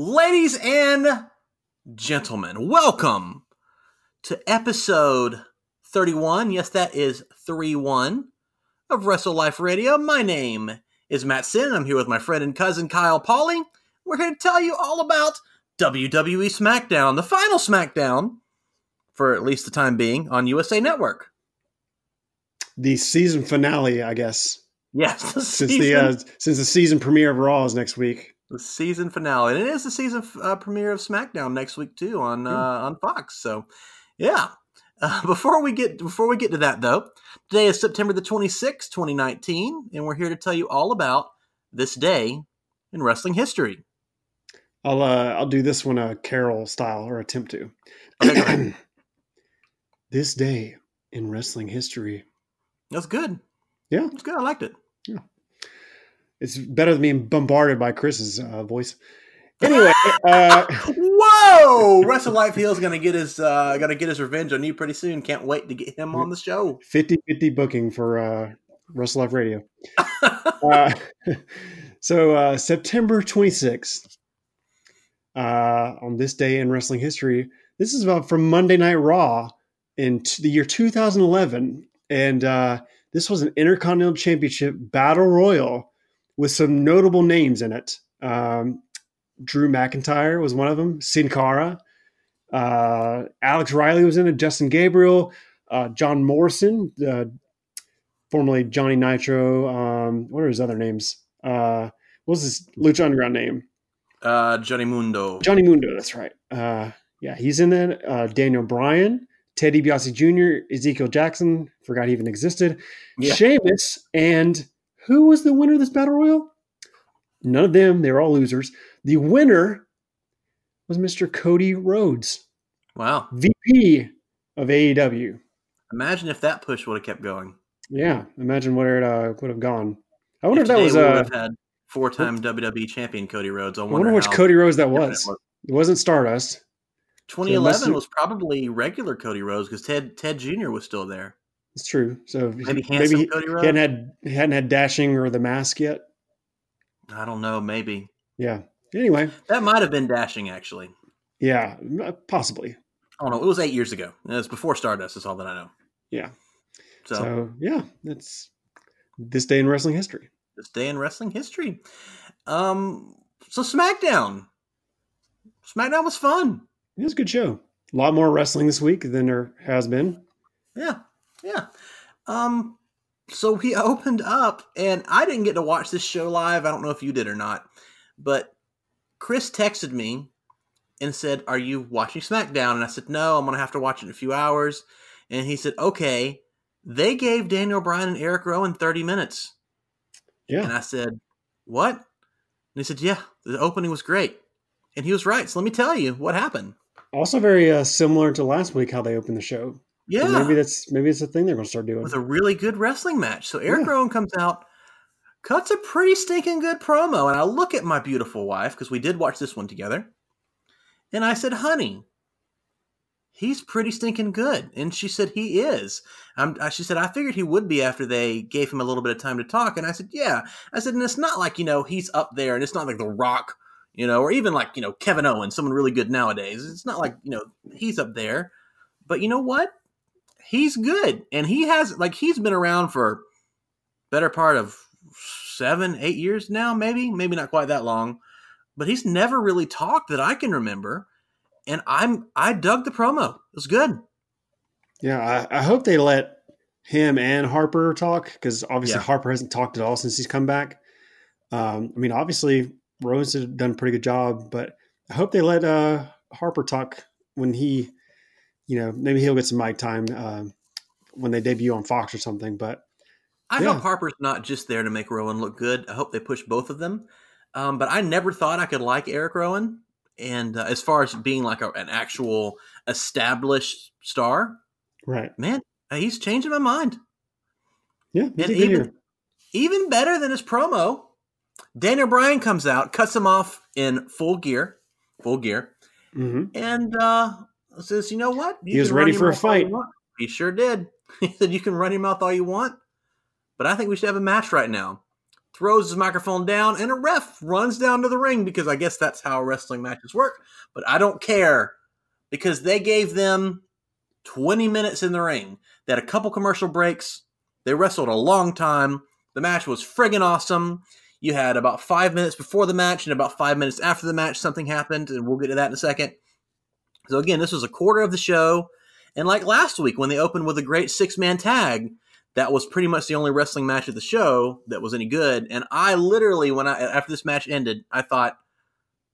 Ladies and gentlemen, welcome to episode 31. Yes, that is 3 1 of Wrestle Life Radio. My name is Matt Sin. I'm here with my friend and cousin Kyle Pauly. We're here to tell you all about WWE SmackDown, the final SmackDown, for at least the time being, on USA Network. The season finale, I guess. Yes, the Since the uh, since the season premiere of Raw is next week. The season finale, and it is the season uh, premiere of SmackDown next week too on uh, on Fox. So, yeah. Uh, before we get before we get to that though, today is September the twenty sixth, twenty nineteen, and we're here to tell you all about this day in wrestling history. I'll uh, I'll do this one a Carol style or attempt to. Okay, this day in wrestling history. That's good. Yeah. it's good. I liked it. It's better than being bombarded by Chris's uh, voice. Anyway, uh, Whoa! Wrestle Life Heel's gonna get his uh, gonna get his revenge on you pretty soon. Can't wait to get him on the show. 50-50 booking for uh, Wrestle Life Radio. uh, so uh, September 26th, uh, on this day in wrestling history, this is about from Monday Night Raw in t- the year 2011, and uh, this was an Intercontinental Championship Battle Royal with some notable names in it. Um, Drew McIntyre was one of them. Sin Cara, uh, Alex Riley was in it. Justin Gabriel, uh, John Morrison, uh, formerly Johnny Nitro. Um, what are his other names? Uh, what was his Lucha Underground name? uh, Johnny Mundo. Johnny Mundo. That's right. Uh, yeah, he's in it. Uh, Daniel Bryan, Teddy DiBiase Jr., Ezekiel Jackson. Forgot he even existed. Yeah. Sheamus, and who was the winner of this battle royal? None of them. They were all losers. The winner was Mr. Cody Rhodes, Wow! VP of AEW. Imagine if that push would have kept going. Yeah, imagine where it uh, would have gone. I wonder if, that was. Uh, had four-time WWE champion Cody Rhodes. I I wonder, wonder which Cody Rhodes that was. it was. It wasn't Stardust. 2011 have- was probably regular Cody Rhodes because Ted Ted Jr. was still there. It's true. So Maybe maybe, he, hadn't had he hadn't had dashing or the mask yet. I don't know. Maybe Yeah. Anyway, that might have been dashing. Actually, yeah, possibly. I don't know. It was eight years ago. It was before Stardust. Is all that I know. Yeah. So, So, yeah, it's this day in wrestling history. this day in wrestling history. Um. So SmackDown. SmackDown was fun. It was a good show. A lot more wrestling this week than there has been. Yeah, yeah. Um, so we opened up, and I didn't get to watch this show live. I don't know if you did or not, but Chris texted me and said, "Are you watching SmackDown?" And I said, "No, I'm gonna have to watch it in a few hours." And he said, "Okay." They gave Daniel Bryan and Eric Rowan 30 minutes, Yeah. and I said, "What?" And he said, "Yeah, the opening was great." And he was right. So let me tell you what happened. Also very uh, similar to last week how they opened the show. Yeah, maybe that's maybe it's a thing they're going to start doing. with a really good wrestling match. So Eric Yeah. Rowan comes out, cuts a pretty stinking good promo, and I look at my beautiful wife because we did watch this one together, and I said, "Honey, he's pretty stinking good," and she said, "He is." Uh, she said, "I figured he would be after they gave him a little bit of time to talk," and I said, "Yeah." I said, "And it's not like you know he's up there, and it's not like The Rock." You know, or even like, you know, Kevin Owens, someone really good nowadays. It's not like, you know, he's up there. But you know what? He's good. And he has like he's been around for better part of seven eight years now maybe maybe not quite that long. But he's never really talked that i can remember. And i'm i dug the promo. It was good. Yeah, I, I hope they let him and Harper talk because obviously Yeah. Harper hasn't talked at all since he's come back. Um, I mean, obviously Rose has done a pretty good job, but I hope they let uh, Harper talk when he, you know, maybe he'll get some mic time um, when they debut on Fox or something. But i Yeah. hope harper's not just there to make rowan look good. I hope they push both of them. Um, but i never thought i could like eric rowan. And uh, as far as being like a, an actual established star right, man he's changing my mind. Yeah, And even, even better than his promo, Daniel Bryan comes out, cuts him off in full gear, full gear, hmm and uh, says, "You know what? You He was ready for a mouth all you fight. He sure did. He said, "You can run your mouth all you want, but I think we should have a match right now. throws his microphone down, and a ref runs down to the ring because I guess that's how wrestling matches work. But I don't care because they gave them 20 minutes in the ring. They had a couple commercial breaks. They wrestled a long time. The match was friggin' awesome. You had about five minutes before the match and about five minutes after the match, something happened, and we'll get to that in a second. So, again, this was a quarter of the show. And like last week, when they opened with a great six man tag, that was pretty much the only wrestling match of the show that was any good. And I literally, when I after this match ended, I thought,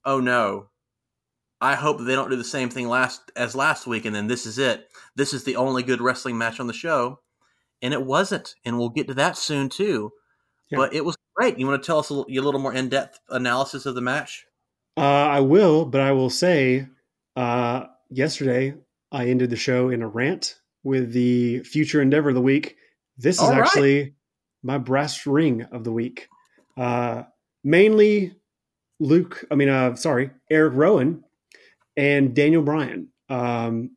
"Oh no, I hope they don't do the same thing last as last week, and then this is it. This is the only good wrestling match on the show." And it wasn't, and we'll get to that soon too. Yeah. But it was great. You want to tell us a, a little more in depth analysis of the match? Uh, I will, but I will say, uh, yesterday I ended the show in a rant with the future endeavor of the week this is All actually right. my brass ring of the week. Uh, mainly Luke, I mean, uh, sorry, Eric Rowan and Daniel Bryan. Because um,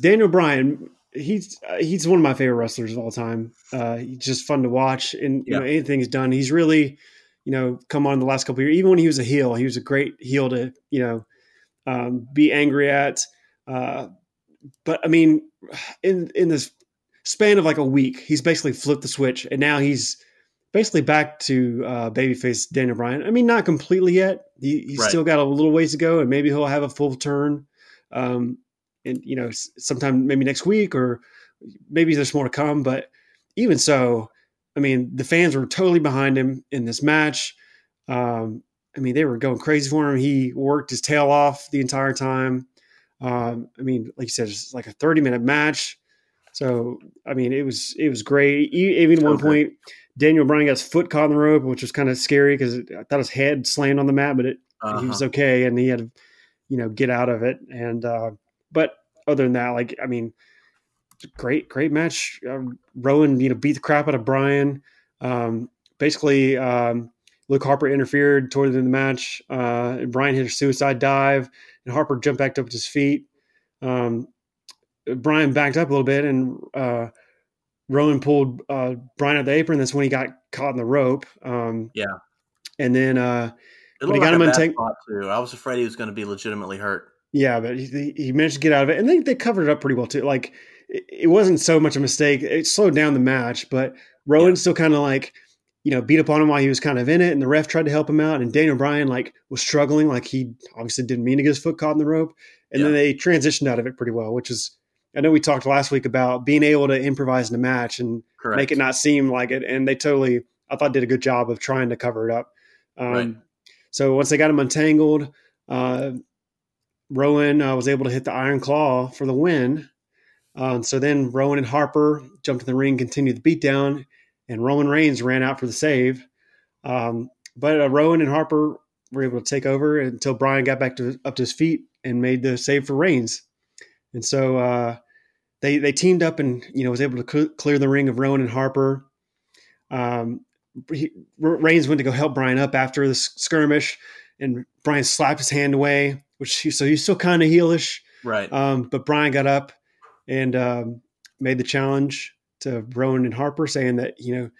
Daniel Bryan, he's uh, he's one of my favorite wrestlers of all time. Uh, he's just fun to watch, and you know anything he's done, he's really, you know, come on the last couple years. Even when he was a heel, he was a great heel to you know um, be angry at. Uh, but I mean, in in this span of like a week, he's basically flipped the switch, and now he's basically back to uh, babyface Daniel Bryan. I mean, not completely yet. He, he's right. still got a little ways to go, and maybe he'll have a full turn. Um, and you know, sometime maybe next week, or maybe there's more to come. But even so, I mean, the fans were totally behind him in this match. Um, I mean, they were going crazy for him. He worked his tail off the entire time. Um, I mean, like you said, it's like a 30 minute match. So I mean, it was it was great. Even at one point, Daniel Bryan got his foot caught in the rope, which was kind of scary because I thought his head slammed on the mat, but it uh-huh. he was uh-huh. okay, and he had to, you know, get out of it. And uh, but other than that, like I mean, great great match. Uh, Rowan, you know, beat the crap out of Bryan. Um, basically, um, Luke Harper interfered toward the end of the match. Uh, Bryan hit a suicide dive, and Harper jumped back up to his feet. Um, Bryan backed up a little bit and uh, Rowan pulled uh, Bryan at the apron. That's when he got caught in the rope. Um, yeah. And then uh, when he got like him untangled, too. I was afraid he was going to be legitimately hurt. Yeah, but he, he managed to get out of it, and they they covered it up pretty well too. Like it, it wasn't so much a mistake; it slowed down the match, but Rowan yeah. still kind of like you know beat up on him while he was kind of in it, and the ref tried to help him out, and Daniel Bryan like was struggling, like he obviously didn't mean to get his foot caught in the rope, and yeah. then they transitioned out of it pretty well, which is I know we talked last week about being able to improvise in a match and Correct. make it not seem like it, and they totally, I thought, did a good job of trying to cover it up. Um, right. So once they got him untangled, uh, Rowan uh, was able to hit the Iron Claw for the win. Uh, so then Rowan and Harper jumped in the ring, continued the beatdown, and Roman Reigns ran out for the save. Um, but uh, Rowan and Harper were able to take over until Bryan got back to up to his feet and made the save for Reigns. And so uh, they they teamed up and you know was able to cl- clear the ring of Rowan and Harper. Um, he, Reigns went to go help Bryan up after the skirmish, and Bryan slapped his hand away, which he, so he's still kind of heelish, right? Um, but Bryan got up and um, made the challenge to Rowan and Harper, saying that you know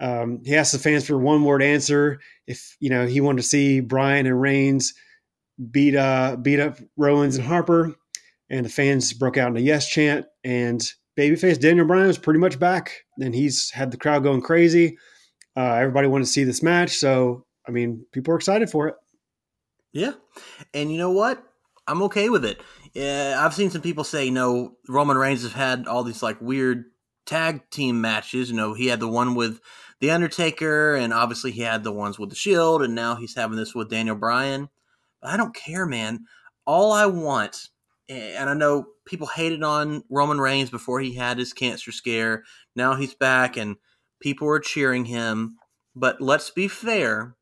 um, he asked the fans for one word answer if you know he wanted to see Bryan and Reigns beat uh, beat up Rowans and Harper and the fans broke out in a yes chant. And babyface Daniel Bryan was pretty much back, and he's had the crowd going crazy. Uh, everybody wanted to see this match, so I mean, people were excited for it. Yeah, and you know what? I'm okay with it. Yeah, I've seen some people say, you know, Roman Reigns has had all these like weird tag team matches. You know, he had the one with the Undertaker, and obviously he had the ones with the Shield, and now he's having this with Daniel Bryan. But I don't care, man. All I want and I know people hated on Roman Reigns before he had his cancer scare. Now he's back and people are cheering him. But let's be fair,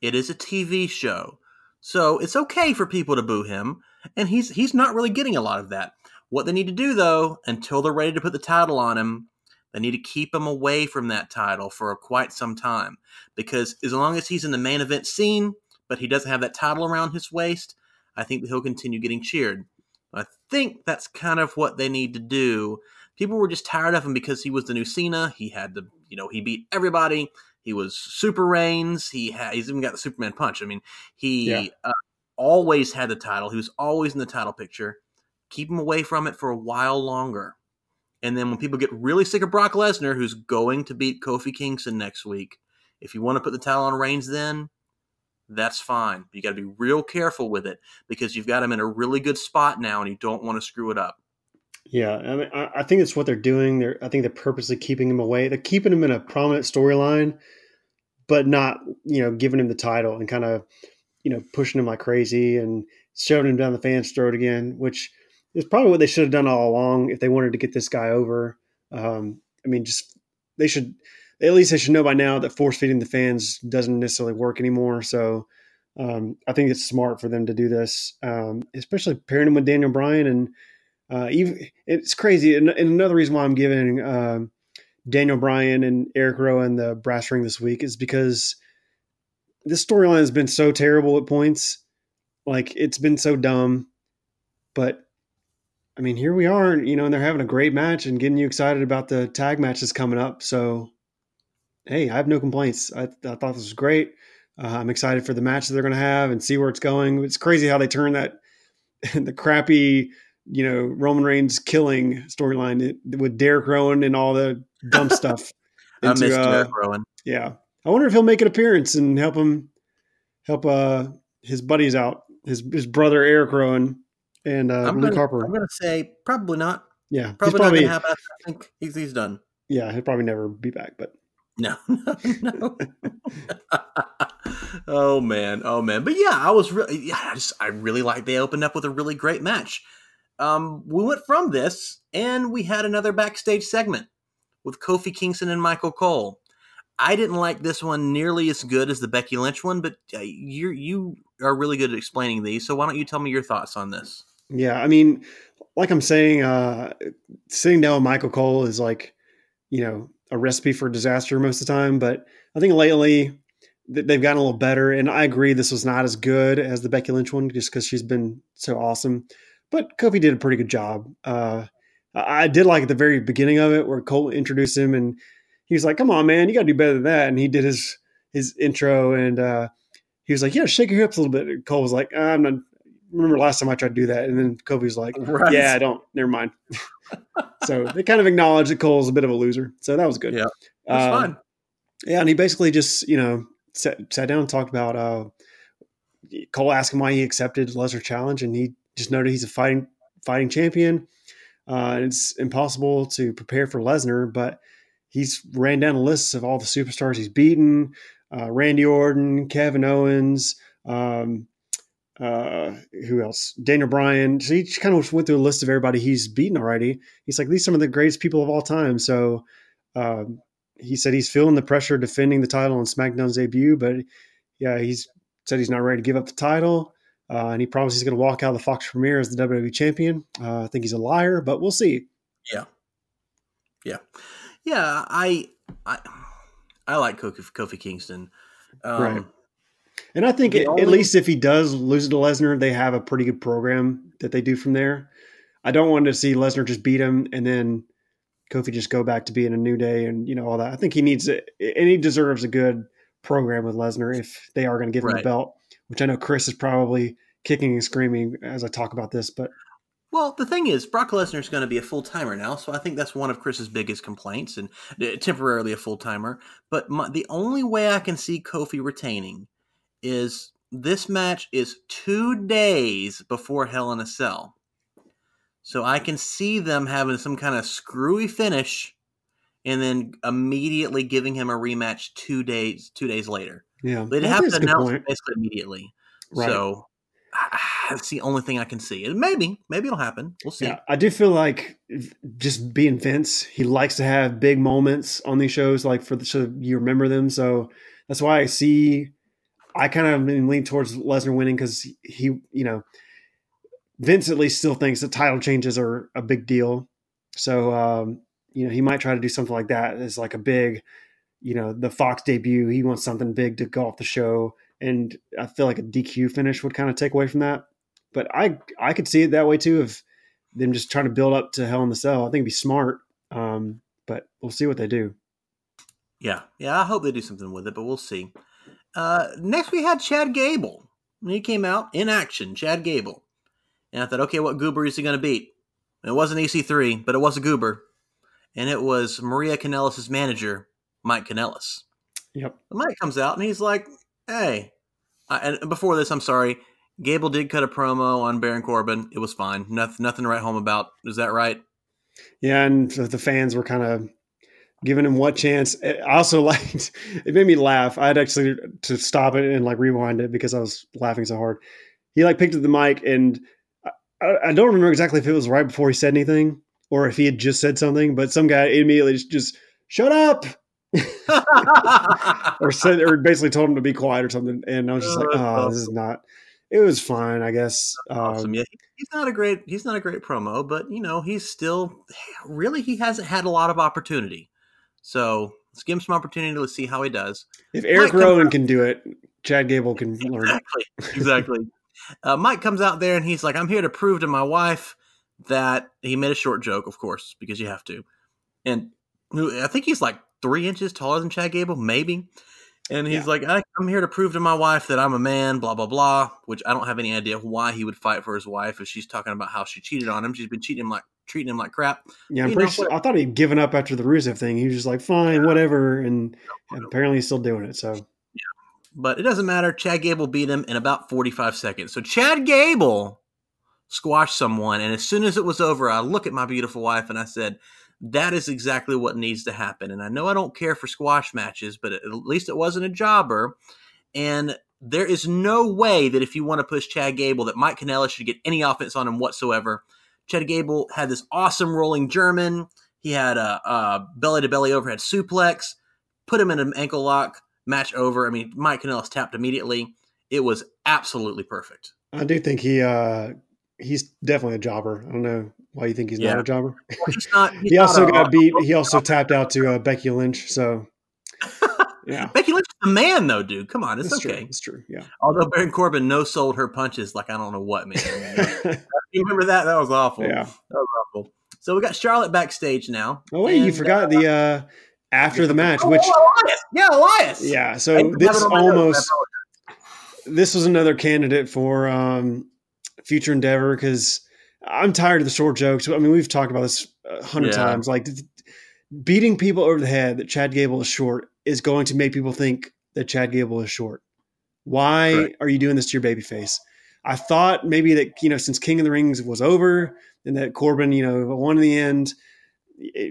it is a TV show. So it's okay for people to boo him, and he's he's not really getting a lot of that. What they need to do though, until they're ready to put the title on him, they need to keep him away from that title for quite some time. Because as long as he's in the main event scene, but he doesn't have that title around his waist, I think that he'll continue getting cheered. I think that's kind of what they need to do. People were just tired of him because he was the new Cena. He had the, you know, he beat everybody. He was Super Reigns. He ha- he's even got the Superman punch. I mean, he Yeah. uh, always had the title. He was always in the title picture. Keep him away from it for a while longer. And then when people get really sick of Brock Lesnar, who's going to beat Kofi Kingston next week, if you want to put the title on Reigns, then that's fine. You got to be real careful with it because you've got him in a really good spot now, and you don't want to screw it up. Yeah, I mean, I, think it's what they're doing. They're, I think they're purposely keeping him away. They're keeping him in a prominent storyline, but not, you know, giving him the title and kind of, you know, pushing him like crazy and shoving him down the fans' throat again, which is probably what they should have done all along if they wanted to get this guy over. Um, I mean, just they should at least they should know by now that force feeding the fans doesn't necessarily work anymore. So um, I think it's smart for them to do this, um, especially pairing him with Daniel Bryan and uh, even it's crazy. And, and another reason why I'm giving um, Daniel Bryan and Eric Rowan the brass ring this week is because this storyline has been so terrible at points. Like it's been so dumb, but I mean, here we are, you know, and they're having a great match and getting you excited about the tag matches coming up. So, hey, I have no complaints. I, I thought this was great. Uh, I'm excited for the match that they're going to have and see where it's going. It's crazy how they turn that the crappy, you know, Roman Reigns killing storyline with Derek Rowan and all the dumb stuff. I into, miss uh, Derek Rowan. yeah, I wonder if he'll make an appearance and help him help uh his buddies out, his his brother Eric Rowan and uh, I'm Luke gonna, Harper. I'm going to say probably not. yeah, he's Probably, probably not going to happen. I think he's, he's done. yeah, he'll probably never be back. But No, no, no. oh man, oh man. But yeah, I was really, yeah, I just, I really like they opened up with a really great match. Um, we went from this, and we had another backstage segment with Kofi Kingston and Michael Cole. I didn't like this one nearly as good as the Becky Lynch one, but uh, you you are really good at explaining these. So why don't you tell me your thoughts on this? Yeah, I mean, like I'm saying, uh, sitting down with Michael Cole is like, you know, a recipe for disaster most of the time. But I think lately they've gotten a little better, and I agree this was not as good as the Becky Lynch one, just because she's been so awesome. But Kofi did a pretty good job. Uh, I did like at the very beginning of it where Cole introduced him, and he was like, "Come on, man, you got to do better than that." And he did his his intro, and uh, he was like, "Yeah, shake your hips a little bit." And Cole was like, "Ah, "I'm not." Remember last time I tried to do that, and then was like, Right. "Yeah, I don't. Never mind." so they kind of acknowledged that Cole's a bit of a loser, so that was good. Yeah, That's Uh, fine. yeah, and he basically just you know sat, sat down and talked about uh, Cole asked him why he accepted Lesnar challenge, and he just noted he's a fighting fighting champion. Uh, it's impossible to prepare for Lesnar, but he's ran down a list of all the superstars he's beaten: uh, Randy Orton, Kevin Owens. Um, uh, who else? Daniel Bryan. So he kind of went through a list of everybody he's beaten already. He's like, these are some of the greatest people of all time. So um, he said he's feeling the pressure defending the title on SmackDown's debut, but yeah, he's said he's not ready to give up the title. Uh, and he promises he's going to walk out of the Fox premiere as the WWE champion. Uh, I think he's a liar, but we'll see. Yeah, yeah, yeah, I I I like Kofi, Kofi Kingston. Um, Right. And I think only- at least if he does lose it to Lesnar, they have a pretty good program that they do from there. I don't want to see Lesnar just beat him and then Kofi just go back to being a new day and you know all that. I think he needs it, and he deserves a good program with Lesnar if they are going to give him Right. the belt. Which I know Chris is probably kicking and screaming as I talk about this, but Well, the thing is, Brock Lesnar is going to be a full timer now, so I think that's one of Chris's biggest complaints, and uh, temporarily a full timer. But my, the only way I can see Kofi retaining is this match is two days before Hell in a Cell, so I can see them having some kind of screwy finish, and then immediately giving him a rematch two days two days later. yeah, They'd have to that's a good announce it basically immediately. Right. So that's the only thing I can see. And maybe, maybe it'll happen. We'll see. Yeah, I do feel like just being Vince, he likes to have big moments on these shows, like for the, so you remember them. So that's why I see, I kind of lean towards Lesnar winning because he, you know, Vince at least still thinks that title changes are a big deal. So, um, you know, he might try to do something like that as like a big, you know, the Fox debut. He wants something big to go off the show. And I feel like a DQ finish would kind of take away from that. But I I could see it that way too of them just trying to build up to Hell in the Cell. I think it'd be smart. Um, but we'll see what they do. Yeah, yeah. I hope they do something with it, but we'll see. Uh, next, we had Chad Gable. He came out in action, Chad Gable, and I thought, okay, what goober is he going to beat? It wasn't EC3, but it was a goober, and it was Maria Kanellis' manager, Mike Kanellis. Yep. Mike comes out and he's like, "Hey," I, and before this, I'm sorry. Gable did cut a promo on Baron Corbin. It was fine. Nothing, nothing to write home about. Is that right? Yeah, and the fans were kind of giving him what chance. I also liked it made me laugh. I had actually to stop it and like rewind it because I was laughing so hard. He like picked up the mic and I, I don't remember exactly if it was right before he said anything or if he had just said something, but some guy immediately just, just shut up. or said or basically told him to be quiet or something and I was just like, oh, this is not it was fine, I guess. awesome. Um, yeah, he's not a great he's not a great promo, but you know he's still really he hasn't had a lot of opportunity. So let's give him some opportunity to see how he does. If Eric Mike Rowan can do it, Chad Gable can learn. Exactly. Exactly. uh, Mike comes out there and he's like, "I'm here to prove to my wife that he made a short joke, of course, because you have to." And I think he's like three inches taller than Chad Gable, maybe. And he's yeah. like, I'm here to prove to my wife that I'm a man, blah, blah, blah, which I don't have any idea why he would fight for his wife if she's talking about how she cheated on him. She's been cheating him like, treating him like crap. Yeah, I'm pretty sure, I thought he'd given up after the Rusev thing. He was just like, fine, whatever. And, apparently he's still doing it. So, yeah. But it doesn't matter. Chad Gable beat him in about 45 seconds. So, Chad Gable squashed someone. And as soon as it was over, I look at my beautiful wife and I said, that is exactly what needs to happen. And I know I don't care for squash matches, but at least it wasn't a jobber. And there is no way that if you want to push Chad Gable, that Mike Kanellis should get any offense on him whatsoever. Chad Gable had this awesome rolling German. He had a belly to belly overhead suplex, put him in an ankle lock, match over. I mean, Mike Kanellis tapped immediately. It was absolutely perfect. I do think he uh, he's definitely a jobber. I don't know why you think he's yeah. not a jobber. Well, he's not, he's he also got beat. He also tapped out to uh, Becky Lynch. So yeah, Becky Lynch is the man though, dude. Come on, it's, it's okay. True. It's true. Yeah. Although Baron Corbin no sold her punches like I don't know what man. you remember that? That was awful. Yeah, that was awful. So we got Charlotte backstage now. Oh wait, and, you forgot uh, the uh after the match, oh, which Elias. yeah, Elias. Yeah. So this almost this was another candidate for um future endeavor because I'm tired of the short jokes. I mean, we've talked about this a hundred yeah. times. Like beating people over the head that Chad Gable is short is going to make people think that Chad Gable is short. Why right. are you doing this to your baby face? I thought maybe that you know since King of the Rings was over and that Corbin you know won in the end,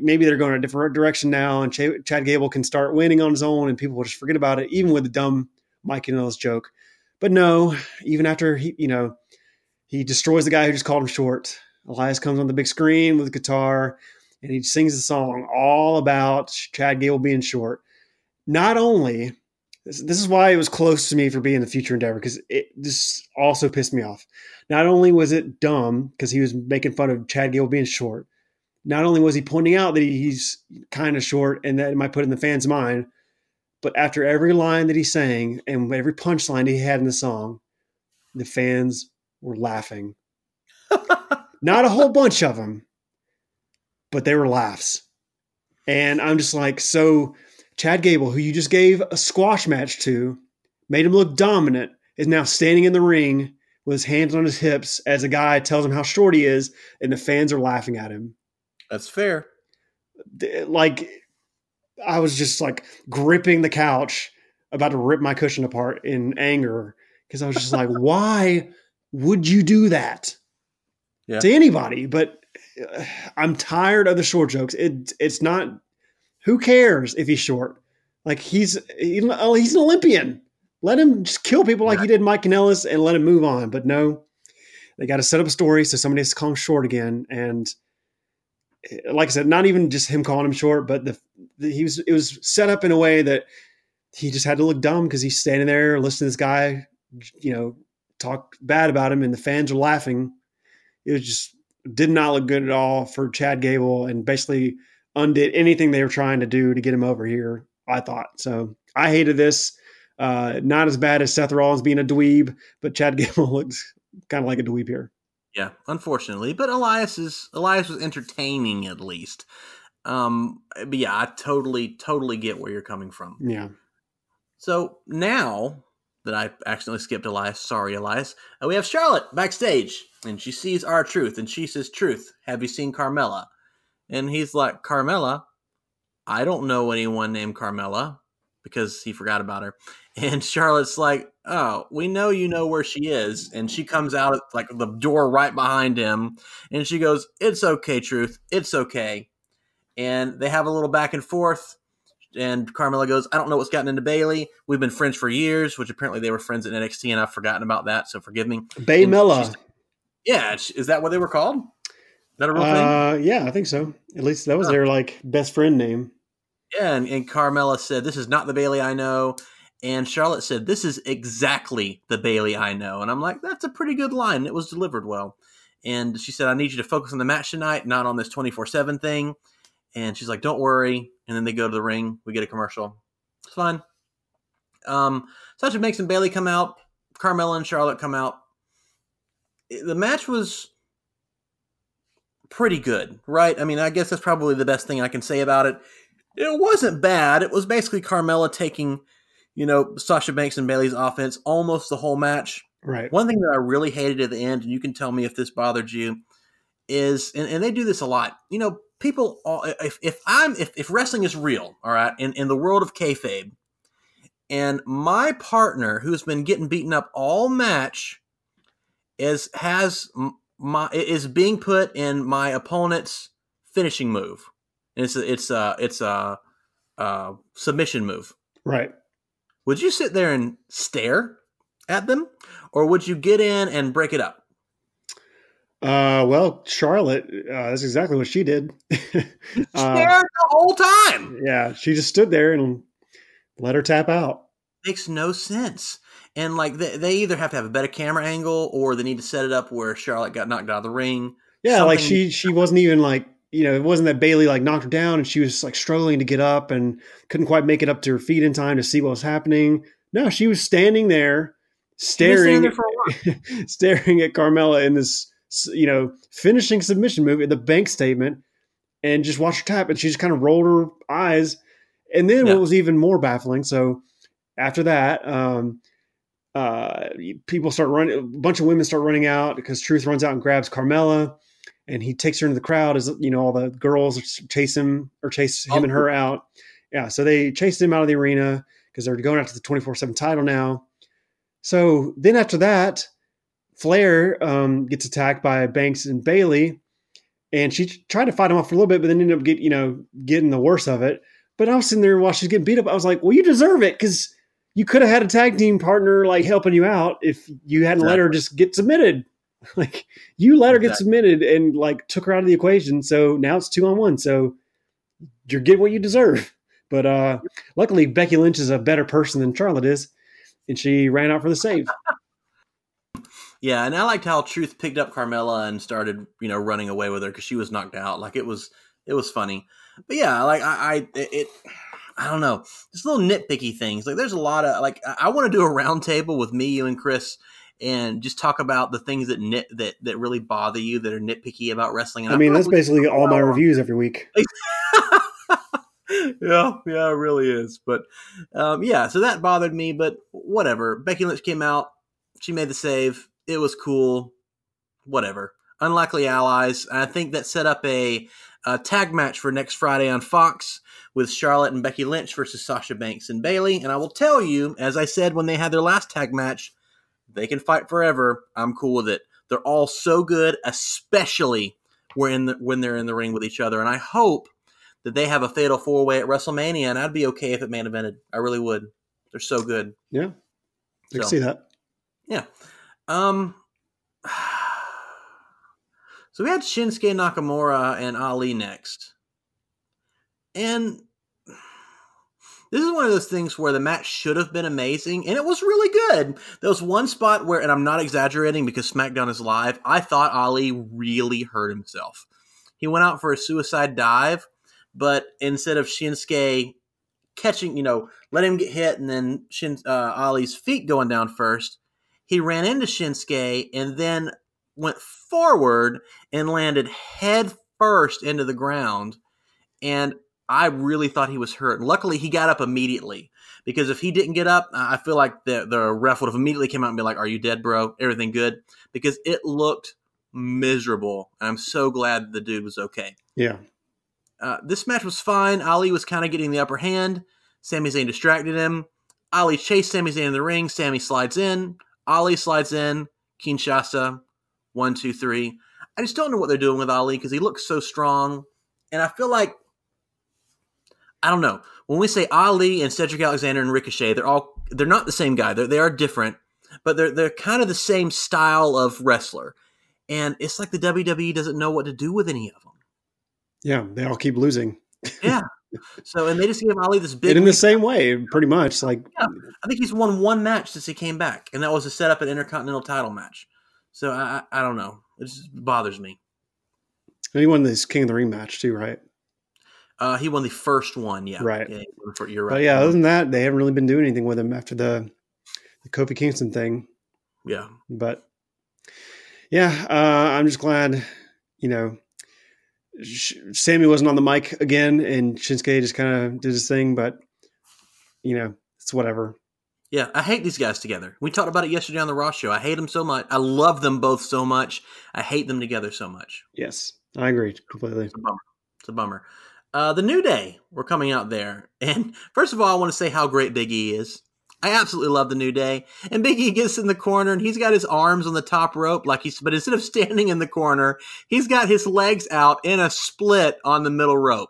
maybe they're going a different direction now, and Ch- Chad Gable can start winning on his own, and people will just forget about it, even with the dumb Mike Kanellis joke. But no, even after he you know he destroys the guy who just called him short. Elias comes on the big screen with a guitar and he sings a song all about Chad Gable being short. Not only this, this is why it was close to me for being the future endeavor because it just also pissed me off. Not only was it dumb because he was making fun of Chad Gable being short, not only was he pointing out that he's kind of short and that it might put in the fans' mind, but after every line that he sang and every punchline he had in the song, the fans were laughing. Not a whole bunch of them, but they were laughs. And I'm just like, so Chad Gable, who you just gave a squash match to, made him look dominant, is now standing in the ring with his hands on his hips as a guy tells him how short he is, and the fans are laughing at him. That's fair. Like, I was just like gripping the couch, about to rip my cushion apart in anger because I was just like, why would you do that yeah. to anybody? But uh, I'm tired of the short jokes. It it's not. Who cares if he's short? Like he's he, he's an Olympian. Let him just kill people like he did Mike Kanellis and let him move on. But no, they got to set up a story so somebody has to call him short again. And eh, like I said, not even just him calling him short, but the, the he was it was set up in a way that he just had to look dumb because he's standing there listening to this guy, you know, talk bad about him and the fans are laughing. It was just did not look good at all for Chad Gable and basically undid anything they were trying to do to get him over here. I thought so. I hated this. Uh, not as bad as Seth Rollins being a dweeb, but Chad Gable looks kind of like a dweeb here. Yeah, unfortunately, but Elias is Elias was entertaining at least. Um, but yeah, I totally, totally get where you're coming from. Yeah. So now that I accidentally skipped Elias, sorry, Elias, uh, we have Charlotte backstage, and she sees R-Truth, and she says, "Truth, have you seen Carmella?" And he's like, "Carmella, I don't know anyone named Carmella." Because he forgot about her. And Charlotte's like, Oh, we know you know where she is. And she comes out like the door right behind him. And she goes, It's okay, Truth. It's okay. And they have a little back and forth. And Carmella goes, I don't know what's gotten into Bayley. We've been friends for years, which apparently they were friends at NXT, and I've forgotten about that. So forgive me. Baymella. Yeah. Is that what they were called? That a real Uh, thing? yeah, I think so. At least that was Huh. their like best friend name. Yeah. And, and Carmella said, This is not the Bayley I know. And Charlotte said, This is exactly the Bayley I know. And I'm like, That's a pretty good line. It was delivered well. And she said, I need you to focus on the match tonight, not on this 24 7 thing. And she's like, Don't worry. And then they go to the ring. We get a commercial. It's fine. Um, Sasha Banks and Bayley come out. Carmella and Charlotte come out. The match was pretty good, right? I mean, I guess that's probably the best thing I can say about it. It wasn't bad. It was basically Carmella taking, you know, Sasha Banks and Bayley's offense almost the whole match. Right. One thing that I really hated at the end, and you can tell me if this bothered you, is and, and they do this a lot. You know, people all, if if I'm if, if wrestling is real, all right, in, in the world of kayfabe, and my partner who's been getting beaten up all match is has my is being put in my opponent's finishing move. And it's a, it's a it's a, a submission move Right. would you sit there and stare at them or would you get in and break it up Uh, well, Charlotte, uh, that's exactly what she did. stare uh, the whole time yeah, she just stood there and let her tap out. makes no sense and like they, they either have to have a better camera angle or they need to set it up where charlotte got knocked out of the ring Yeah, like she she wasn't even like you know it wasn't that Bayley like knocked her down and she was like struggling to get up and couldn't quite make it up to her feet in time to see what was happening. No, she was standing there staring standing there for a while. staring at Carmella in this you know finishing submission move in the bank statement and just watched her tap and she just kind of rolled her eyes and then Yeah. what was even more baffling so after that um uh people start running a bunch of women start running out because truth runs out and grabs carmella and he takes her into the crowd as you know all the girls chase him or chase him Oh, and her out yeah so they chased him out of the arena because they're going after the 24-7 title now so then after that Flair um, gets attacked by Banks and Bayley, and she tried to fight him off for a little bit, but then ended up get you know getting the worst of it. But I was sitting there while she's getting beat up. I was like, "Well, you deserve it because you could have had a tag team partner like helping you out if you hadn't let her just get submitted. like you let her get Exactly. submitted and like took her out of the equation. So now it's two on one. So you're getting what you deserve. But uh, luckily, Becky Lynch is a better person than Charlotte is, and she ran out for the save. yeah and i liked how truth picked up carmella and started you know running away with her because she was knocked out like it was it was funny but yeah like i i it, it I don't know, just little nitpicky things. Like there's a lot of like I, I want to do a round table with me, you, and Chris, and just talk about the things that nit that that really bother you that are nitpicky about wrestling. And I mean, that's basically all my reviews every week. yeah, yeah, it really is. But um, yeah, so that bothered me. But whatever. Becky Lynch came out. She made the save. It was cool. Whatever. Unlikely allies. I think that set up a, a tag match for next Friday on Fox with Charlotte and Becky Lynch versus Sasha Banks and Bayley. And I will tell you, as I said when they had their last tag match, they can fight forever. I'm cool with it. They're all so good, especially when when they're in the ring with each other. And I hope that they have a fatal four way at WrestleMania, and I'd be okay if it main evented. I really would. They're so good. Yeah, I can So- see that. Yeah. Um. So we had Shinsuke Nakamura and Ali next, and this is one of those things where the match should have been amazing, and it was really good. There was one spot where, and I'm not exaggerating because SmackDown is live. I thought Ali really hurt himself. He went out for a suicide dive, but instead of Shinsuke catching, you know, let him get hit, and then Shin, uh, Ali's feet going down first, he ran into Shinsuke and then went forward and landed head first into the ground. and I really thought he was hurt. Luckily, he got up immediately because if he didn't get up, I feel like the the ref would have immediately came out and be like, "Are you dead, bro? Everything good?" Because it looked miserable. I'm so glad the dude was okay. Yeah. Uh, this match was fine. Ali was kind of getting the upper hand. Sami Zayn distracted him. Ali chased Sami Zayn in the ring. Sami slides in. Ali slides in. Kinshasa. One, two, three. I just don't know what they're doing with Ali because he looks so strong. And I feel like, I don't know. When we say Ali and Cedric Alexander and Ricochet, they're all, they're not the same guy. They're, they are different, but they're, they're kind of the same style of wrestler. And it's like the WWE doesn't know what to do with any of them. Yeah, they all keep losing. Yeah. So, and they just gave Ali this big. And in the same way, pretty much. Like, yeah, I think he's won one match since he came back, and that was to set up an Intercontinental title match. So I, I don't know. It just bothers me. And he won this King of the Ring match too, right? Uh, he won the first one, yeah. Right. Yeah, you're right. But yeah, other than that, they haven't really been doing anything with him after the the Kofi Kingston thing. Yeah. But yeah, uh, I'm just glad, you know, Sami wasn't on the mic again, and Shinsuke just kind of did his thing. But you know, it's whatever. Yeah, I hate these guys together. We talked about it yesterday on the Raw show. I hate them so much. I love them both so much. I hate them together so much. Yes, I agree completely. It's a bummer. It's a bummer. Uh, the New Day were coming out there, and first of all, I want to say how great Big E is. I absolutely love the New Day. And Big E gets in the corner and he's got his arms on the top rope, like he's, but instead of standing in the corner, he's got his legs out in a split on the middle rope.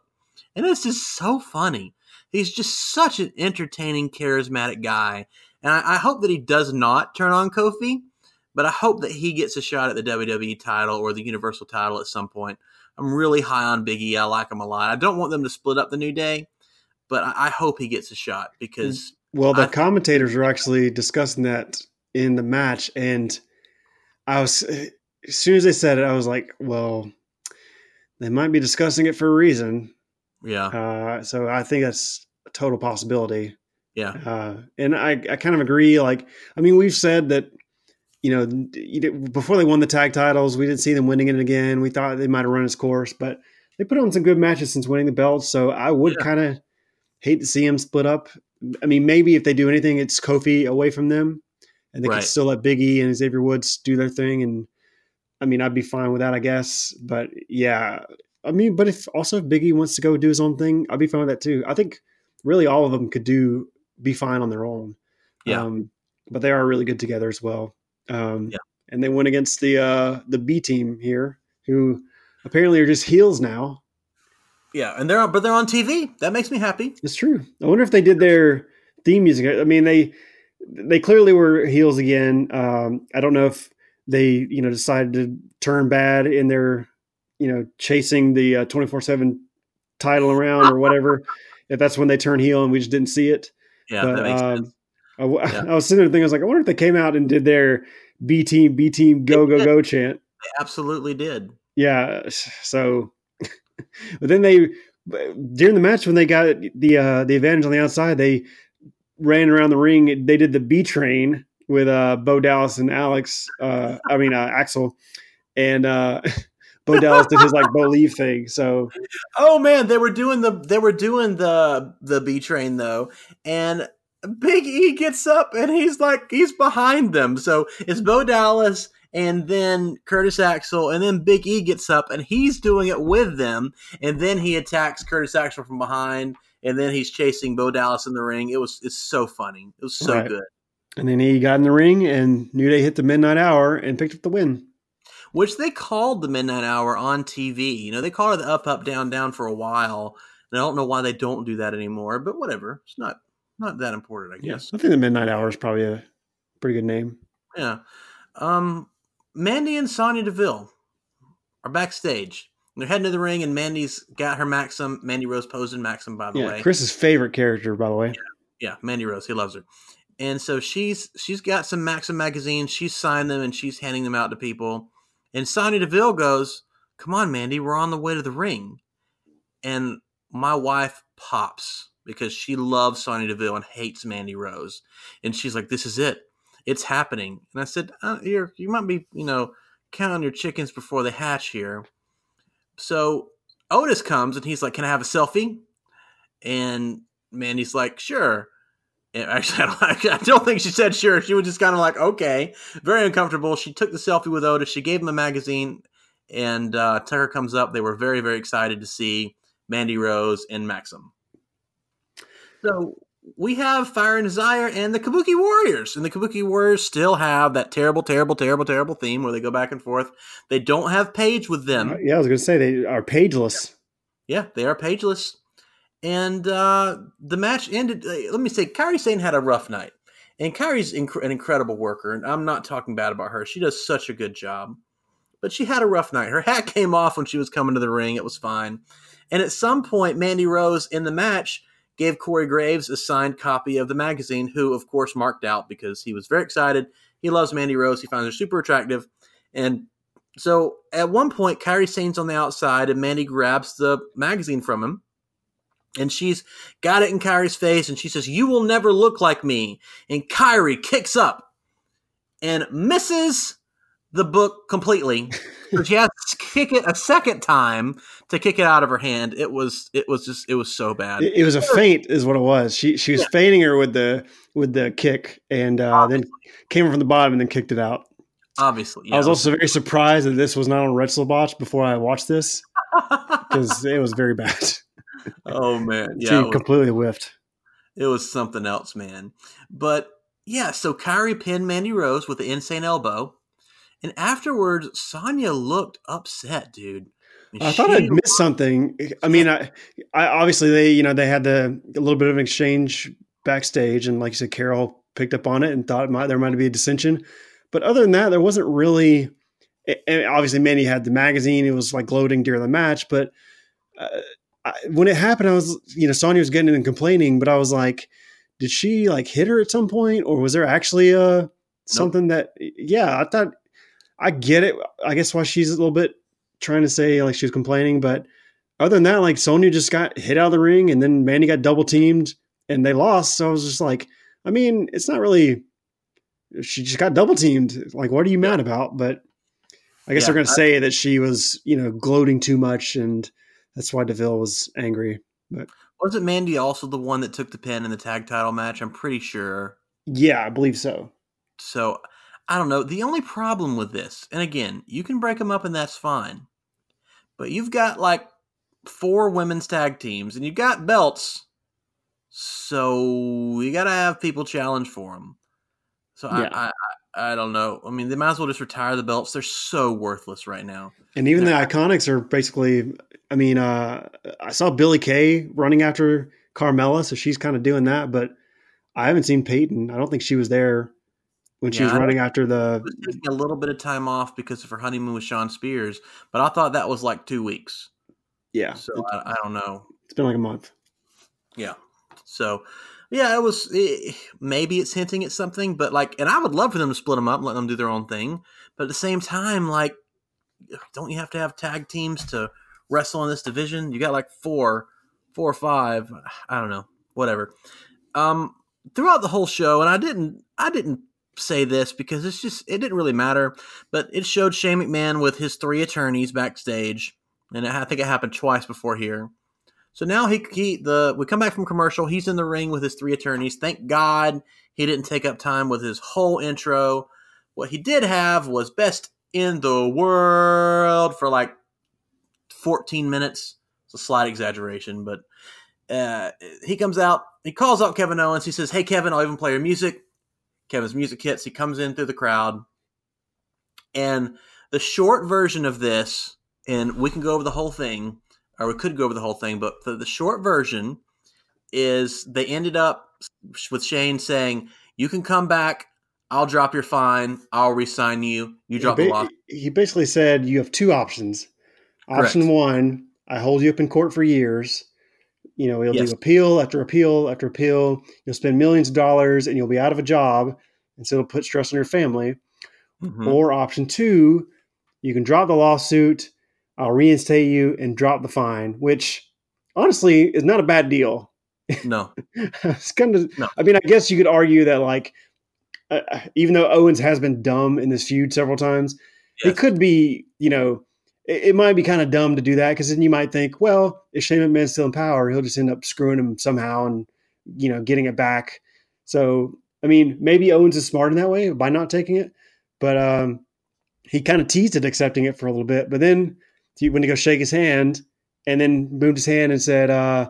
And it's just so funny. He's just such an entertaining, charismatic guy. And I, I hope that he does not turn on Kofi, but I hope that he gets a shot at the WWE title or the Universal title at some point. I'm really high on Big E. I like him a lot. I don't want them to split up the New Day, but I, I hope he gets a shot because well, the I, commentators were actually discussing that in the match, and I was as soon as they said it, I was like, "Well, they might be discussing it for a reason." Yeah. Uh, so I think that's a total possibility. Yeah. Uh, and I, I kind of agree. Like, I mean, we've said that, you know, before they won the tag titles, we didn't see them winning it again. We thought they might have run its course, but they put on some good matches since winning the belts. So I would yeah. kind of hate to see them split up. I mean, maybe if they do anything, it's Kofi away from them, and they right. can still let Biggie and Xavier Woods do their thing. And I mean, I'd be fine with that, I guess. But yeah, I mean, but if also if Biggie wants to go do his own thing, I'd be fine with that too. I think really all of them could do be fine on their own. Yeah. Um, but they are really good together as well. Um, yeah. And they went against the uh, the B team here, who apparently are just heels now. Yeah, and they're on, but they're on TV. That makes me happy. It's true. I wonder if they did their theme music. I mean, they they clearly were heels again. Um, I don't know if they you know decided to turn bad in their you know chasing the twenty four seven title around or whatever. if that's when they turn heel and we just didn't see it. Yeah, but, that makes um, sense. I, yeah. I, was sitting there thinking, I was like, I wonder if they came out and did their B team, B team, go go go chant. They absolutely did. Yeah. So but then they during the match when they got the uh, the advantage on the outside, they ran around the ring. They did the B train with uh, Bo Dallas and Alex. Uh, I mean uh, Axel and uh, Bo Dallas did his like Bo leave thing. So oh man, they were doing the they were doing the the B train though, and Big E gets up and he's like he's behind them. So it's Bo Dallas and then Curtis Axel, and then Big E gets up and he's doing it with them, and then he attacks Curtis Axel from behind, and then he's chasing Bo Dallas in the ring. It was it's so funny. It was so right. good. And then he got in the ring, and New Day hit the midnight hour and picked up the win. Which they called the midnight hour on TV. You know, they called it the up, up, down, down for a while. And I don't know why they don't do that anymore, but whatever. It's not not that important, I guess. Yeah, I think the midnight hour is probably a pretty good name. Yeah. Um, Mandy and Sonya Deville are backstage. They're heading to the ring, and Mandy's got her Maxim. Mandy Rose posing Maxim, by the yeah, way. Chris's favorite character, by the way. Yeah, yeah, Mandy Rose. He loves her. And so she's she's got some Maxim magazines. She's signed them and she's handing them out to people. And Sonya Deville goes, "Come on, Mandy, we're on the way to the ring." And my wife pops because she loves Sonya Deville and hates Mandy Rose. And she's like, "This is it it's happening. And I said, uh, you're, you might be, you know, counting your chickens before they hatch here. So Otis comes and he's like, "Can I have a selfie?" And Mandy's like, "Sure." Actually, I don't, I don't think she said sure. She was just kind of like, "Okay," very uncomfortable. She took the selfie with Otis. She gave him a magazine, and uh, Tucker comes up. They were very, very excited to see Mandy Rose and Maxim. So we have Fire and Desire and the Kabuki Warriors. And the Kabuki Warriors still have that terrible, terrible, terrible, terrible theme where they go back and forth. They don't have Paige with them. Yeah, I was going to say they are pageless. Yeah, they are pageless. And uh, the match ended. Uh, let me say, Kairi Sane had a rough night. And Kairi's inc- an incredible worker. And I'm not talking bad about her. She does such a good job. But she had a rough night. Her hat came off when she was coming to the ring. It was fine. And at some point, Mandy Rose in the match gave Corey Graves a signed copy of the magazine, who, of course, marked out because he was very excited. He loves Mandy Rose. He finds her super attractive. And so at one point, Kairi Sane's on the outside, and Mandy grabs the magazine from him. And she's got it in Kairi's face, and she says, You will never look like me. And Kairi kicks up and misses the book completely. she has to kick it a second time to kick it out of her hand. It was it was just it was so bad. It, it was a feint, is what it was. She she was yeah. feigning her with the with the kick, and uh, then came from the bottom and then kicked it out. Obviously, yeah. I was also very surprised that this was not on WrestleBotch before I watched this because it was very bad. Oh man, yeah, she completely whiffed. It was something else, man. But yeah, so Kairi pinned Mandy Rose with the insane elbow. And afterwards, Sonya looked upset, dude. I thought I'd missed something. I mean, I, I obviously they, you know, they had the a little bit of an exchange backstage, and like you said, Carol picked up on it and thought it might there might be a dissension. But other than that, there wasn't really. And obviously, Mandy had the magazine; it was like gloating during the match. But uh, I, when it happened, I was, you know, Sonya was getting in and complaining, but I was like, did she like hit her at some point, or was there actually a uh, something nope. that? Yeah, I thought I get it. I guess why she's a little bit trying to say like she was complaining, but other than that, like Sonya just got hit out of the ring and then Mandy got double teamed and they lost. So I was just like, I mean, it's not really she just got double teamed. Like, what are you mad about? But I guess yeah, they're gonna say that she was, you know, gloating too much and that's why Deville was angry. But wasn't Mandy also the one that took the pin in the tag title match? I'm pretty sure. Yeah, I believe so. So I don't know. The only problem with this, and again, you can break them up and that's fine, but you've got like four women's tag teams and you've got belts, so you got to have people challenge for them. So yeah. I, I, I don't know. I mean, they might as well just retire the belts. They're so worthless right now. And even They're, the Iconics are basically. I mean, uh, I saw Billie Kay running after Carmella, so she's kind of doing that, but I haven't seen Peyton. I don't think she was there when yeah, she was running after the taking a little bit of time off because of her honeymoon with Shawn Spears, but I thought that was like two weeks. Yeah, so I, I, don't know. It's been like a month. Yeah, so yeah, it was it, maybe it's hinting at something, but like, and I would love for them to split them up, and let them do their own thing, but at the same time, like, don't you have to have tag teams to wrestle in this division? You got like four, four or five. I don't know, whatever. Um, throughout the whole show, and I didn't, I didn't say this because it's just it didn't really matter, but it showed Shane McMahon with his three attorneys backstage, and I think it happened twice before here. So now he, he the we come back from commercial. He's in the ring with his three attorneys. Thank God he didn't take up time with his whole intro. What he did have was best in the world for like 14 minutes. It's a slight exaggeration, but uh, he comes out. He calls out Kevin Owens. He says, "Hey Kevin, I'll even play your music." Kevin's music hits. He comes in through the crowd. And the short version of this, and we can go over the whole thing, or we could go over the whole thing, but the, the short version is they ended up with Shane saying, You can come back. I'll drop your fine. I'll resign you. You drop ba- the law. He basically said you have two options. Option Correct. one, I hold you up in court for years you know, you'll yes. do appeal after appeal after appeal. You'll spend millions of dollars and you'll be out of a job. And so it'll put stress on your family. Mm-hmm. Or option two, you can drop the lawsuit. I'll reinstate you and drop the fine, which honestly is not a bad deal. No, it's kind of. No. I mean, I guess you could argue that like, uh, even though Owens has been dumb in this feud several times, yes. it could be you know it, it might be kind of dumb to do that because then you might think, well, if Shane McMahon's still in power, he'll just end up screwing him somehow and you know getting it back. So I mean, maybe Owens is smart in that way by not taking it, but um, he kind of teased at accepting it for a little bit. But then he went to go shake his hand and then moved his hand and said, uh,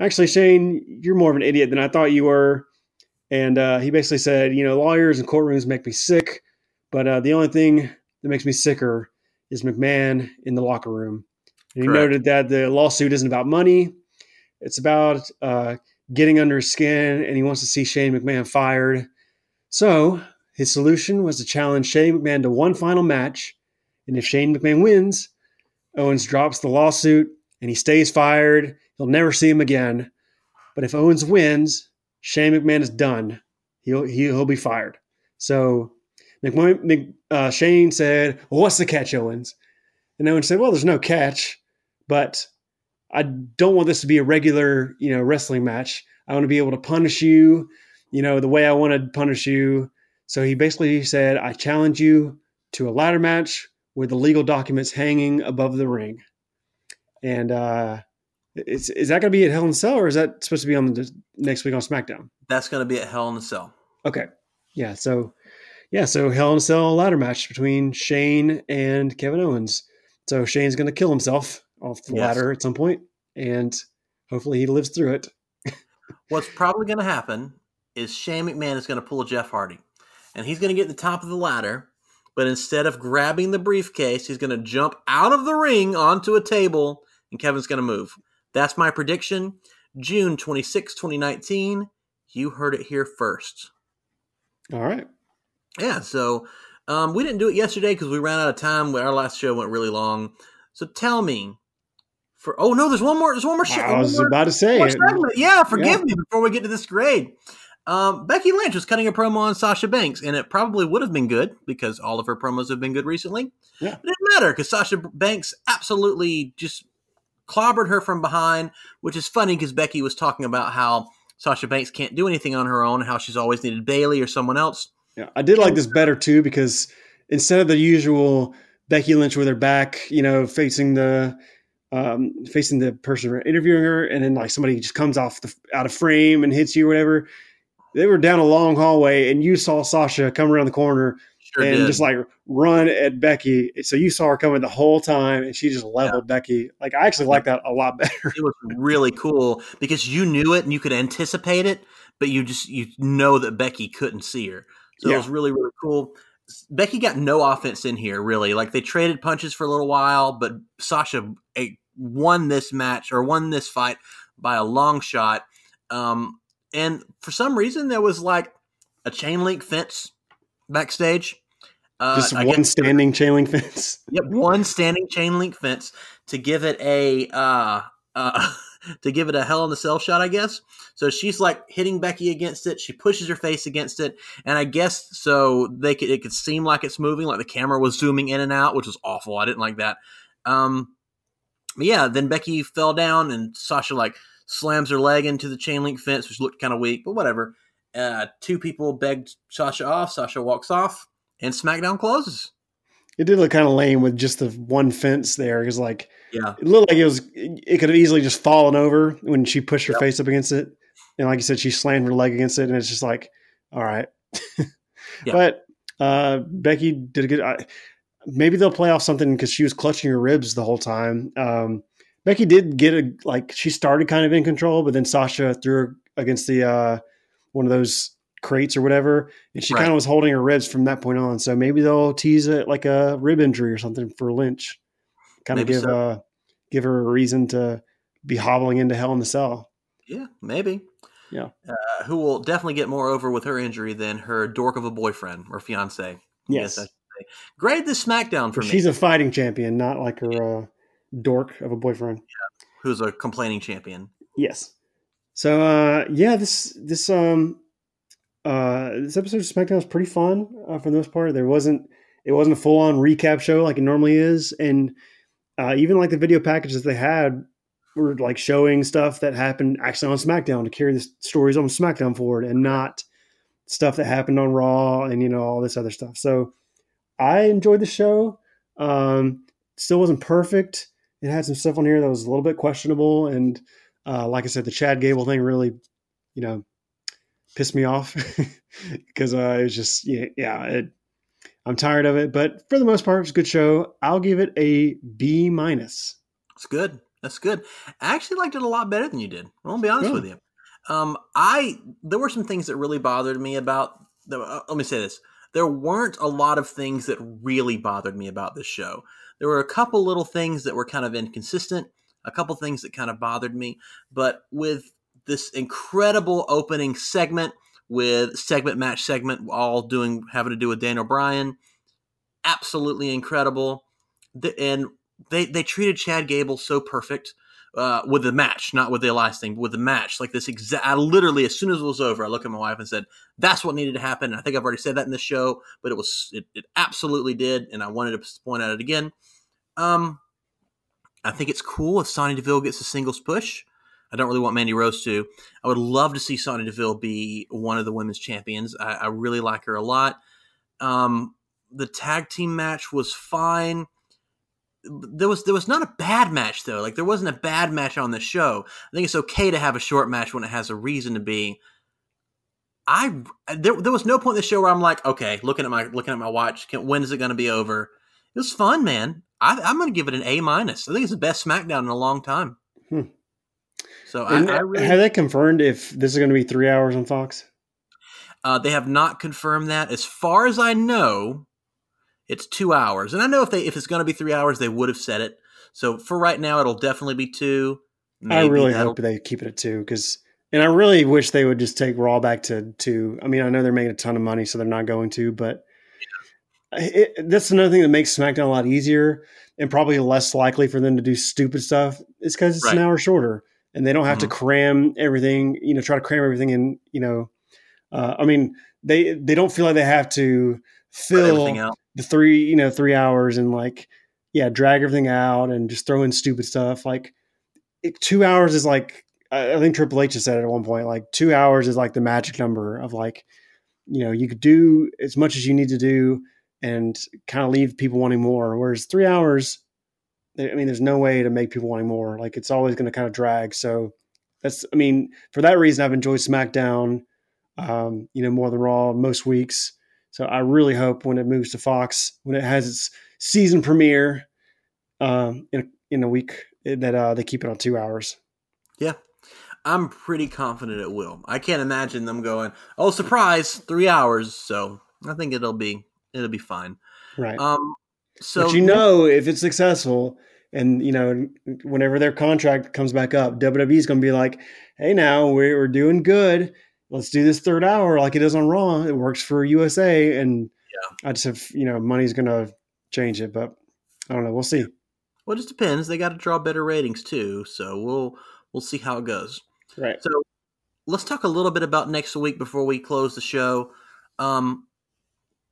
"Actually, Shane, you're more of an idiot than I thought you were." And uh, he basically said, "You know, lawyers and courtrooms make me sick, but uh, the only thing that makes me sicker is McMahon in the locker room." And he Correct. noted that the lawsuit isn't about money; it's about uh, getting under his skin, and he wants to see Shane McMahon fired. So his solution was to challenge Shane McMahon to one final match, and if Shane McMahon wins, Owens drops the lawsuit and he stays fired. He'll never see him again. But if Owens wins, Shane McMahon is done. He'll he'll be fired. So McMahon, Mc, uh, Shane said, well, "What's the catch, Owens?" And Owens said, "Well, there's no catch, but I don't want this to be a regular, you know, wrestling match. I want to be able to punish you, you know, the way I want to punish you." So he basically said, "I challenge you to a ladder match with the legal documents hanging above the ring." And uh, is, is that going to be at Hell in a Cell, or is that supposed to be on the next week on SmackDown? That's going to be at Hell in the Cell. Okay, yeah. So yeah, so Hell in a Cell ladder match between Shane and Kevin Owens. So Shane's going to kill himself off the Yes. ladder at some point, and hopefully he lives through it. What's probably going to happen is Shane McMahon is going to pull a Jeff Hardy, and he's going to get to the top of the ladder. But instead of grabbing the briefcase, he's going to jump out of the ring onto a table, and Kevin's going to move. That's my prediction. June 26, 2019. You heard it here first. All right. Yeah, so um, we didn't do it yesterday because we ran out of time. Our last show went really long. So tell me, for oh no, there's one more. There's one more show. I was more- about to say segment. Yeah, forgive Yeah. me before we get to this grade. Um, Becky Lynch was cutting a promo on Sasha Banks, and it probably would have been good because all of her promos have been good recently. Yeah. It didn't matter because Sasha Banks absolutely just clobbered her from behind, which is funny because Becky was talking about how Sasha Banks can't do anything on her own, and how she's always needed Bayley or someone else. Yeah, I did like this better too because instead of the usual Becky Lynch with her back, you know, facing the um, facing the person interviewing her, and then like somebody just comes off the out of frame and hits you or whatever. They were down a long hallway, and you saw Sasha come around the corner Sure and did. just like run at Becky. So you saw her coming the whole time, and she just leveled Becky. Like I actually like that a lot better. it was really cool because you knew it and you could anticipate it, but you just you know that Becky couldn't see her. So Yeah. it was really really cool. Becky got no offense in here really. Like they traded punches for a little while, but Sasha eh, won this match or won this fight by a long shot. Um, and for some reason there was like a chain link fence backstage. Uh, just one guess- standing chain link fence. Yep, one standing chain link fence to give it a uh, uh, to give it a hell in the cell shot, I guess. So she's like hitting Becky against it. She pushes her face against it, and I guess so they could it could seem like it's moving, like the camera was zooming in and out, which was awful. I didn't like that. Um, but yeah, then Becky fell down, and Sasha like slams her leg into the chain link fence, which looked kind of weak, but whatever. Uh, two people begged Sasha off. Sasha walks off, and SmackDown closes. It did look kind of lame with just the one fence there, because like Yeah, it looked like it was it could have easily just fallen over when she pushed her Yep. face up against it and like you said she slammed her leg against it and it's just like all right Yeah. but uh becky did a good I, maybe they'll play off something because she was clutching her ribs the whole time um becky did get a like she started kind of in control but then sasha threw her against the uh one of those crates or whatever and she Right. kind of was holding her ribs from that point on so maybe they'll tease it like a rib injury or something for lynch kind of Maybe give so. uh give her a reason to be hobbling into hell in the cell. Yeah, maybe. Yeah. Uh, who will definitely get more over with her injury than her dork of a boyfriend or fiance. Yes, I. Grade this SmackDown for But me. she's a fighting champion, not like her uh, dork of a boyfriend. who's a complaining champion. Yes. So uh, yeah, this this um uh this episode of SmackDown was pretty fun uh, for the most part. There wasn't it wasn't a full on recap show like it normally is, and uh, even like the video packages they had were like showing stuff that happened actually on SmackDown to carry the stories on SmackDown forward, and not stuff that happened on Raw and you know all this other stuff. So I enjoyed the show. Um, still wasn't perfect. It had some stuff on here that was a little bit questionable, and uh, like I said, the Chad Gable thing really, you know, pissed me off because uh, it was just yeah, yeah it, I'm tired of it. But for the most part, it's a good show. I'll give it a B minus. It's good. That's good. I actually liked it a lot better than you did. I'll be honest with you. Um, I there were some things that really bothered me about. The, uh, let me say this: there weren't a lot of things that really bothered me about this show. There were a couple little things that were kind of inconsistent, a couple things that kind of bothered me, but with this incredible opening segment with segment match segment all doing having to do with Daniel Bryan, absolutely incredible. The, and they they treated Chad Gable so perfect uh, with the match, not with the Elias thing, but with the match. Like this exact, I literally, as soon as it was over, I looked at my wife and said, "That's what needed to happen." And I think I've already said that in the show, but it was, it, it absolutely did, and I wanted to point out it again. Um, I think it's cool if Sonya Deville gets a singles push. I don't really want Mandy Rose to. I would love to see Sonya Deville be one of the women's champions. I, I really like her a lot. Um, the tag team match was fine there was there was not a bad match though. Like there wasn't a bad match on the show. I think it's okay to have a short match when it has a reason to be. I there, there was no point in the show where I'm like, okay, looking at my looking at my watch, can, when is it going to be over? It was fun, man. I, I'm going to give it an A minus. I think it's the best SmackDown in a long time. Hmm. So I, I really, have they confirmed if this is going to be three hours on Fox? Uh, they have not confirmed that. As far as I know, it's two hours, and I know if they if it's going to be three hours, they would have said it. So for right now, it'll definitely be two. Maybe I really hope they keep it at two because, and I really wish they would just take Raw back to two. I mean, I know they're making a ton of money, so they're not going to, but it, that's another thing that makes SmackDown a lot easier and probably less likely for them to do stupid stuff. Is because it's right. an hour shorter and they don't have mm-hmm. to cram everything. You know, try to cram everything in. You know, uh, I mean, they they don't feel like they have to fill the three you know three hours and like yeah drag everything out and just throw in stupid stuff like it, two hours is like I think Triple H has said it at one point like two hours is like the magic number of like you know you could do as much as you need to do and kind of leave people wanting more whereas three hours I mean there's no way to make people wanting more like it's always going to kind of drag so that's I mean for that reason I've enjoyed SmackDown um, you know more than Raw most weeks so I really hope when it moves to Fox, when it has its season premiere um, in, a, in a week, that uh, they keep it on two hours. Yeah, I'm pretty confident it will. I can't imagine them going, "Oh, surprise, three hours." So I think it'll be it'll be fine. Right. Um. So but you know, if it's successful, and you know, whenever their contract comes back up, WWE is going to be like, "Hey, now we're, we're doing good let's do this third hour like it is on Raw. It works for USA, and yeah. I just have you know money's going to change it, but I don't know. We'll see. Well, it just depends. They got to draw better ratings too, so we'll we'll see how it goes. Right. So let's talk a little bit about next week before we close the show. Um,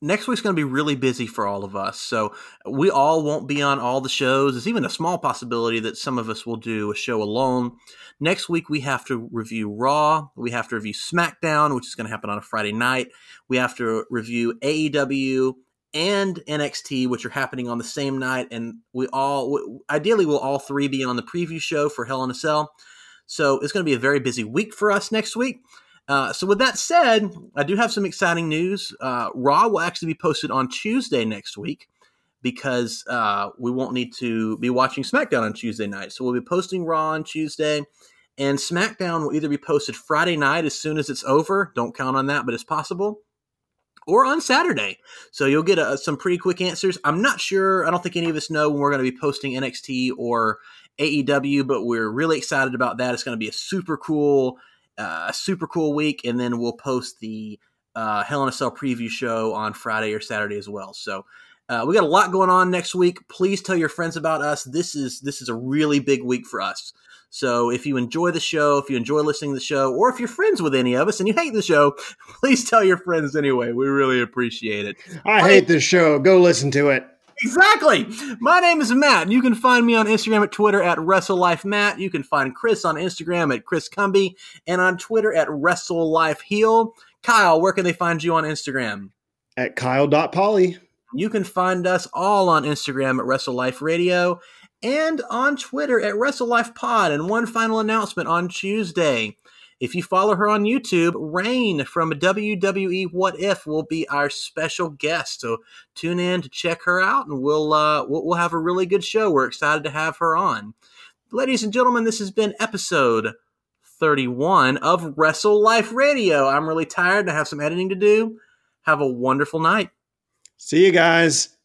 next week's going to be really busy for all of us. So we all won't be on all the shows. There's even a small possibility that some of us will do a show alone. Next week, we have to review Raw. We have to review SmackDown, which is going to happen on a Friday night. We have to review AEW and NXT, which are happening on the same night. And we all, ideally, we'll all three be on the preview show for Hell in a Cell. So it's going to be a very busy week for us next week. Uh, so with that said, I do have some exciting news. Uh, Raw will actually be posted on Tuesday next week because uh, we won't need to be watching SmackDown on Tuesday night. So we'll be posting Raw on Tuesday, and SmackDown will either be posted Friday night as soon as it's over. Don't count on that, but it's possible. Or on Saturday. So you'll get uh, some pretty quick answers. I'm not sure. I don't think any of us know when we're going to be posting NXT or AEW, but we're really excited about that. It's going to be a super cool uh, a super cool week, and then we'll post the uh, Hell in a Cell preview show on Friday or Saturday as well. So uh, we got a lot going on next week. Please tell your friends about us. This is this is a really big week for us. So if you enjoy the show, if you enjoy listening to the show, or if you're friends with any of us and you hate the show, please tell your friends anyway. We really appreciate it. I hate this show. Go listen to it. Exactly. My name is Matt, and you can find me on Instagram at Twitter at WrestleLifeMatt. You can find Chris on Instagram at Chris Cumby and on Twitter at WrestleLifeHeal. Kyle, where can they find you on Instagram? At Kyle.Polly. You can find us all on Instagram at Wrestle Life Radio and on Twitter at Wrestle Life Pod. And one final announcement on Tuesday. If you follow her on YouTube, Rain from WWE What If will be our special guest. So tune in to check her out, and we'll uh, we'll, have a really good show. We're excited to have her on. Ladies and gentlemen, this has been episode 31 of Wrestle Life Radio. I'm really tired and I have some editing to do. Have a wonderful night. See you guys.